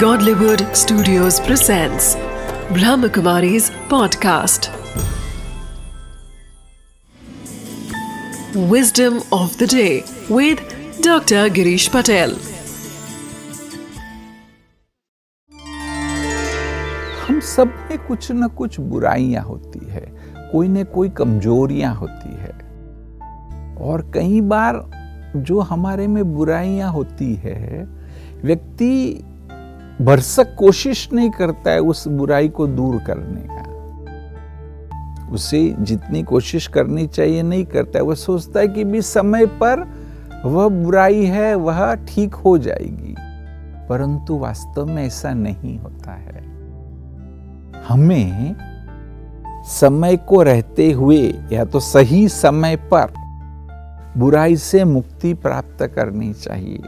Godlywood Studios presents Brahmakumari's podcast. Wisdom of the day with Dr. Girish Patel. हम सब में कुछ न कुछ बुराइयाँ होती है कोई न कोई कमजोरियाँ होती है और कई बार जो हमारे में बुराइयाँ होती है व्यक्ति भरसक कोशिश नहीं करता है उस बुराई को दूर करने का। उसे जितनी कोशिश करनी चाहिए, नहीं करता है। वह सोचता है कि भी समय पर वह बुराई है, वह ठीक हो जाएगी। परंतु वास्तव में ऐसा नहीं होता है। हमें समय को रहते हुए या तो सही समय पर बुराई से मुक्ति प्राप्त करनी चाहिए।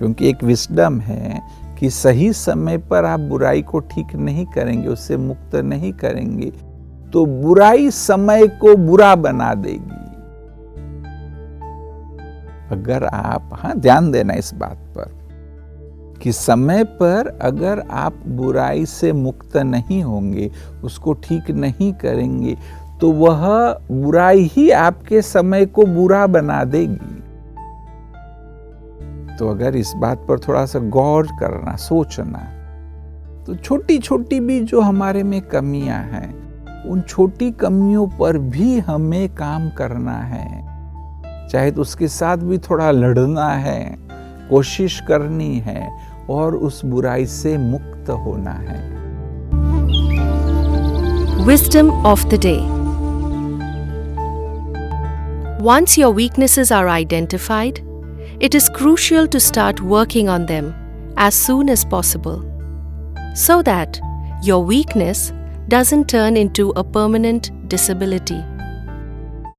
क्योंकि एक विस्डम है कि सही समय पर आप बुराई को ठीक नहीं करेंगे, उससे मुक्त नहीं करेंगे तो बुराई समय को बुरा बना देगी। अगर आप हाँ ध्यान देना इस बात पर कि समय पर अगर आप बुराई से मुक्त नहीं होंगे, उसको ठीक नहीं करेंगे तो वह बुराई ही आपके समय को बुरा बना देगी। तो अगर इस बात पर थोड़ा सा गौर करना सोचना तो छोटी छोटी भी जो हमारे में कमियाँ हैं उन छोटी कमियों पर भी हमें काम करना है। चाहे तो उसके साथ भी थोड़ा लड़ना है कोशिश करनी है और उस बुराई से मुक्त होना है। Wisdom of the day. Once your weaknesses are identified, it is crucial to start working on them as soon as possible so that your weakness doesn't turn into a permanent disability.